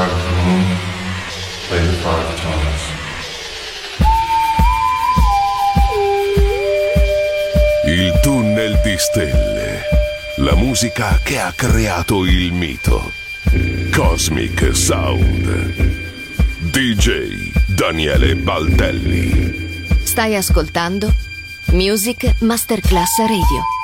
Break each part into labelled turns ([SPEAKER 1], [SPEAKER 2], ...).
[SPEAKER 1] heart of the moon, play the five tones.
[SPEAKER 2] Il tunnel di stelle. La musica che ha creato il mito. Cosmic Sound. DJ Daniele Baldelli.
[SPEAKER 3] Stai ascoltando Music Masterclass Radio.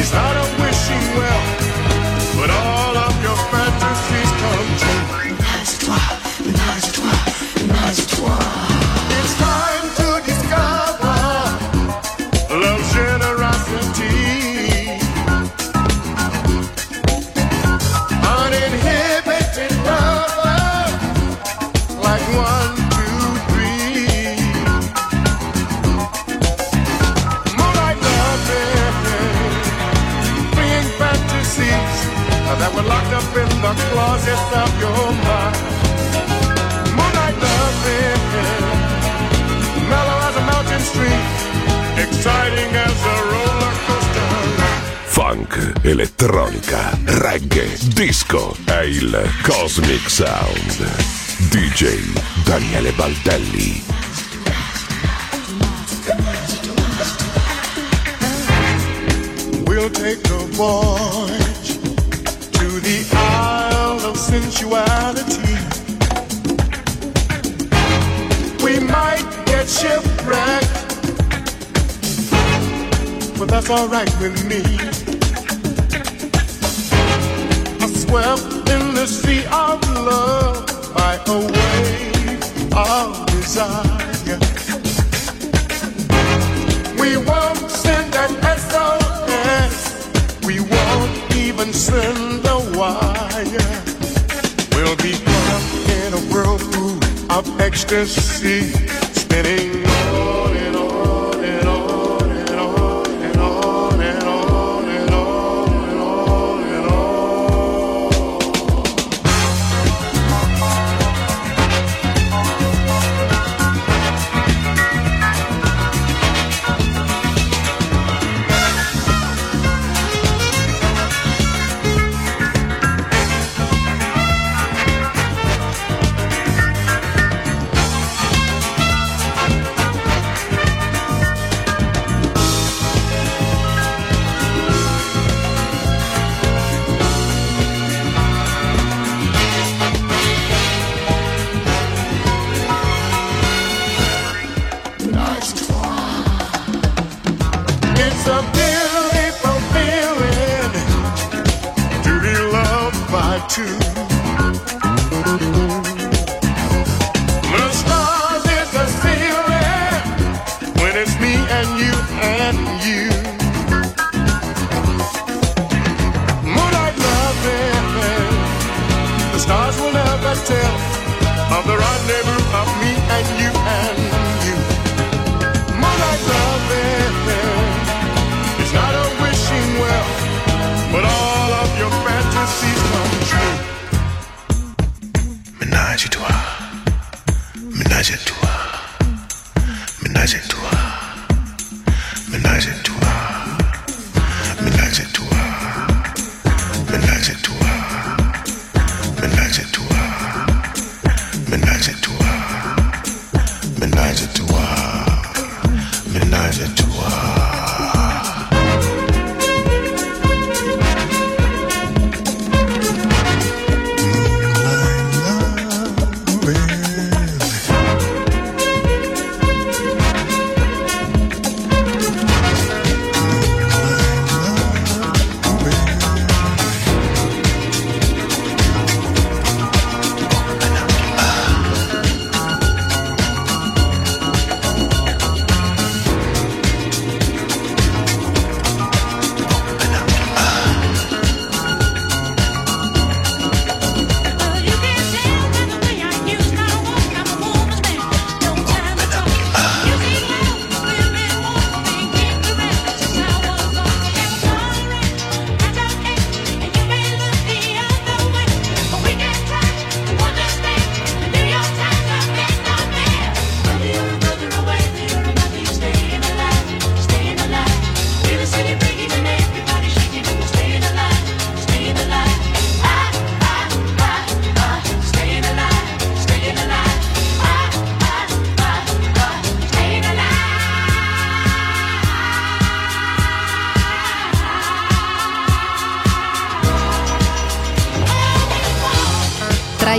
[SPEAKER 4] You start up wishing well.
[SPEAKER 2] Disco è il Cosmic Sound. DJ Daniele Baldelli.
[SPEAKER 4] We'll take a voyage to the isle of sensuality. We might get shipwrecked, but that's alright with me. swam in the sea of love by a wave of desire. We won't send an SOS. We won't even send a wire. We'll be caught in a whirlpool of ecstasy, spinning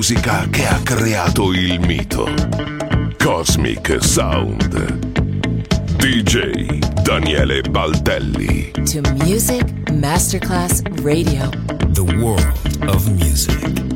[SPEAKER 2] Musica che ha creato il mito. Cosmic Sound. DJ Daniele Baldelli.
[SPEAKER 5] To Music Masterclass Radio.
[SPEAKER 6] The world of music.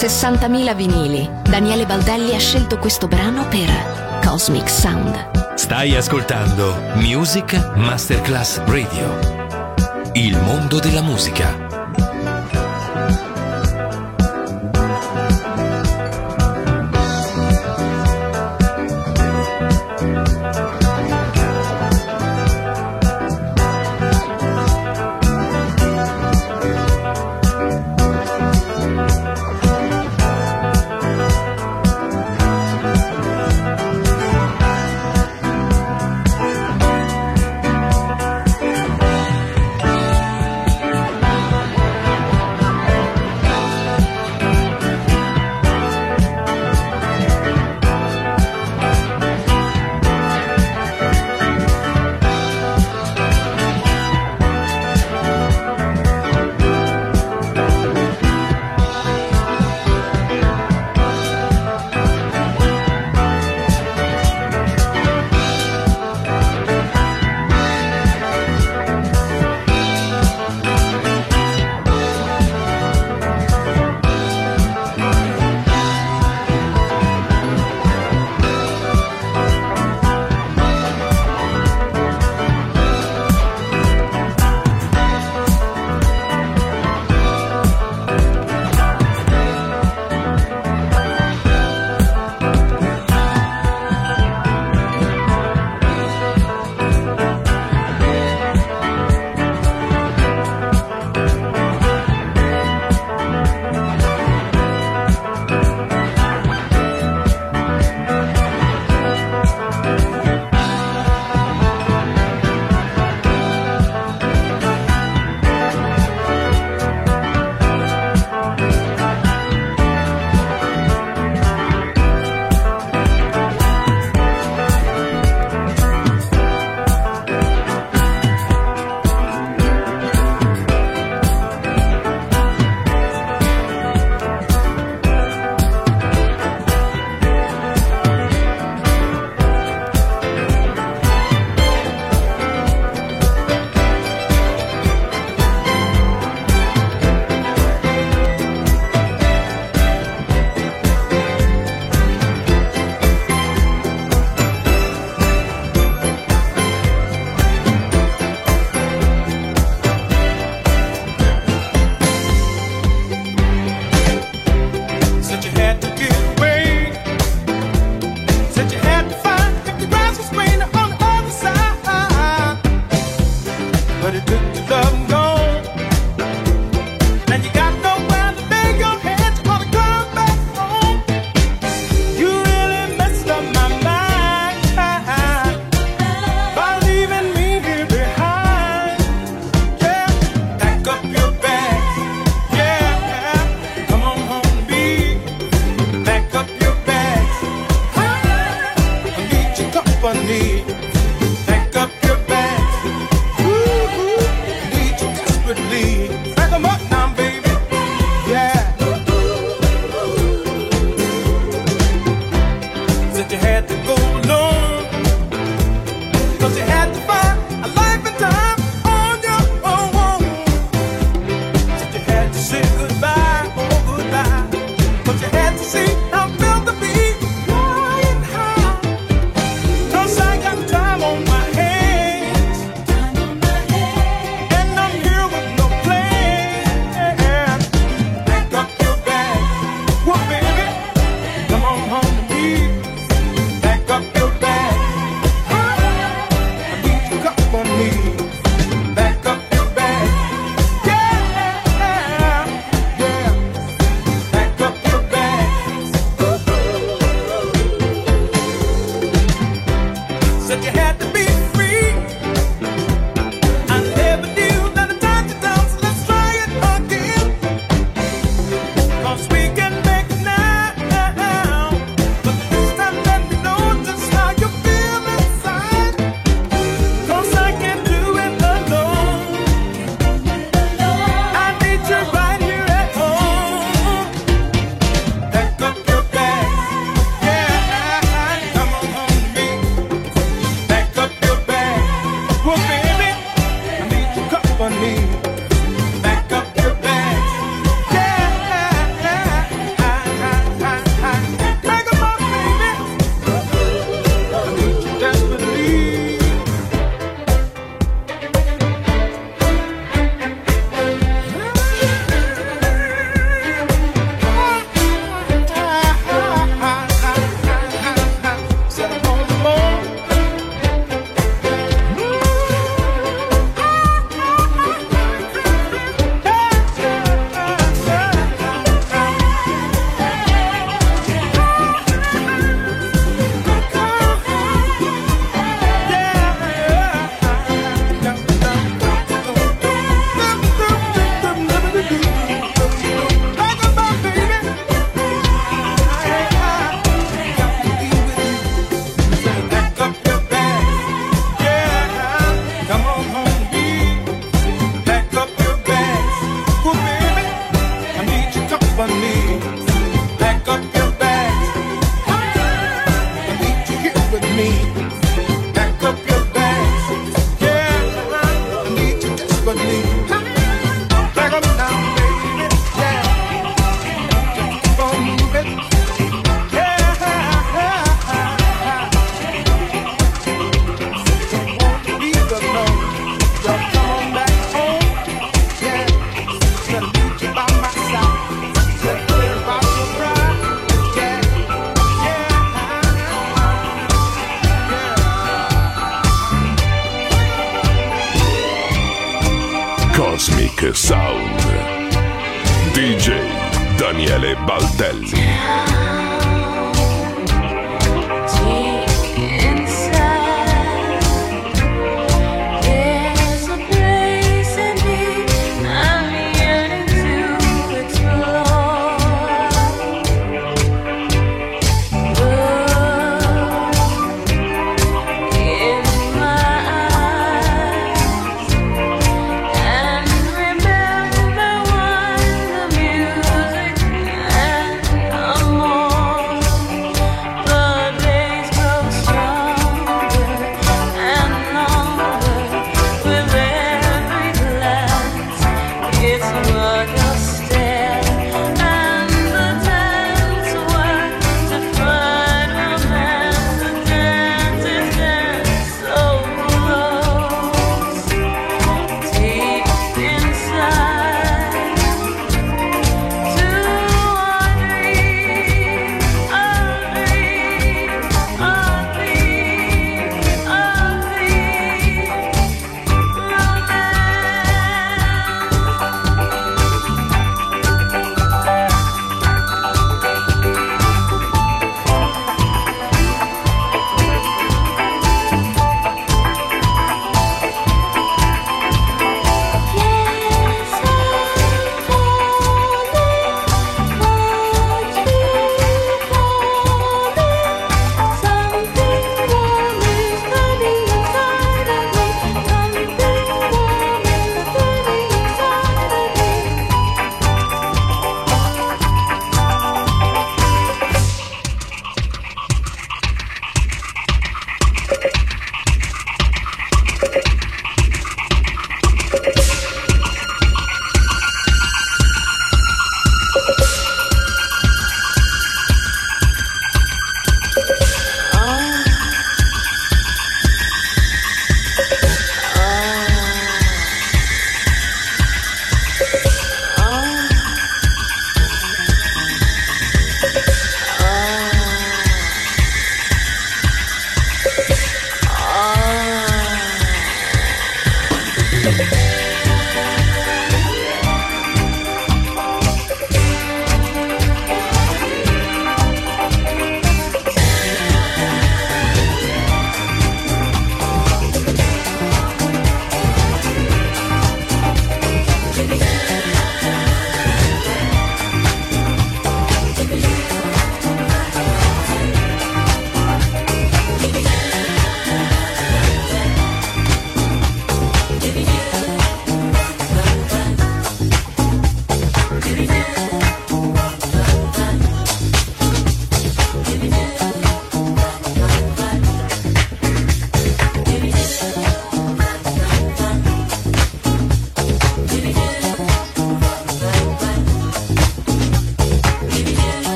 [SPEAKER 3] 60.000 vinili, Daniele Baldelli ha scelto questo brano per Cosmic Sound.
[SPEAKER 7] Stai ascoltando Music Masterclass Radio. Il mondo della musica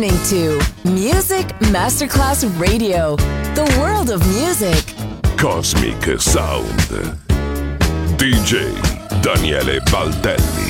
[SPEAKER 5] listening to Music Masterclass Radio, the world of music.
[SPEAKER 8] Cosmic Sound. DJ Daniele Baldelli.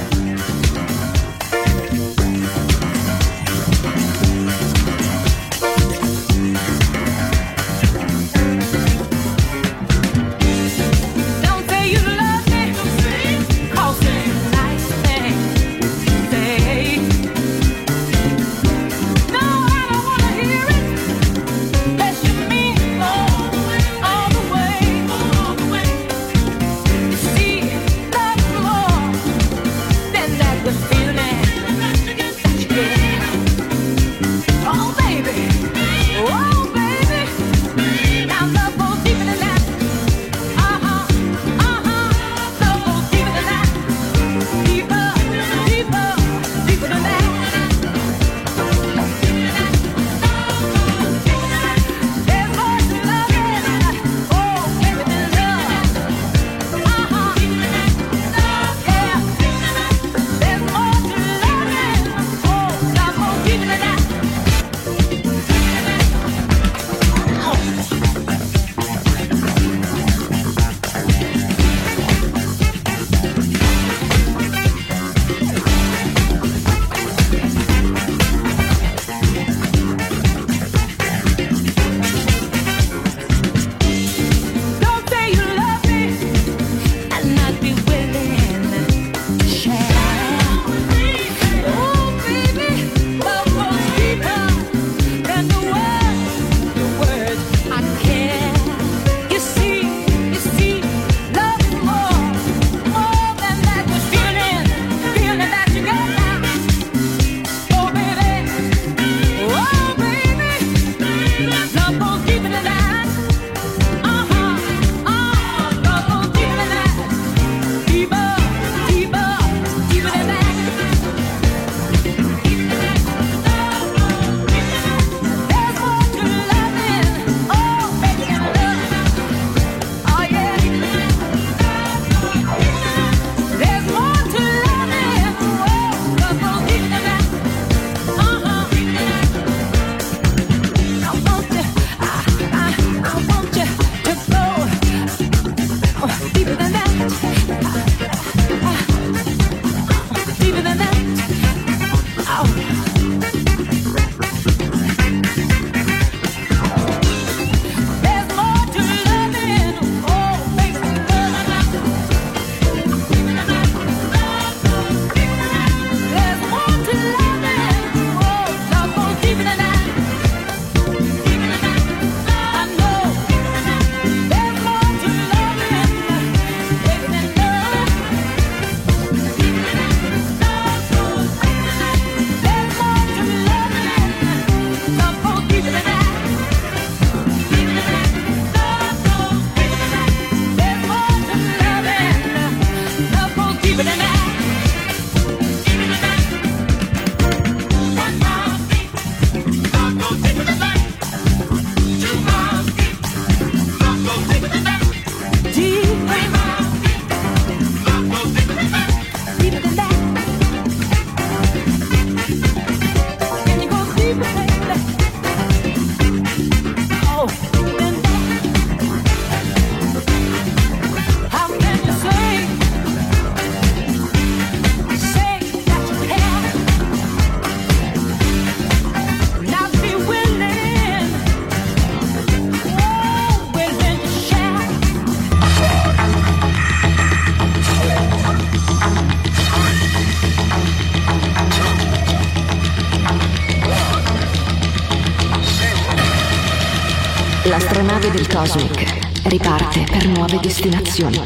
[SPEAKER 6] l'astronave del Cosmic riparte per nuove destinazioni,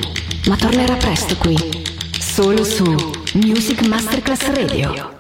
[SPEAKER 6] ma tornerà presto qui, solo su Music Masterclass Radio.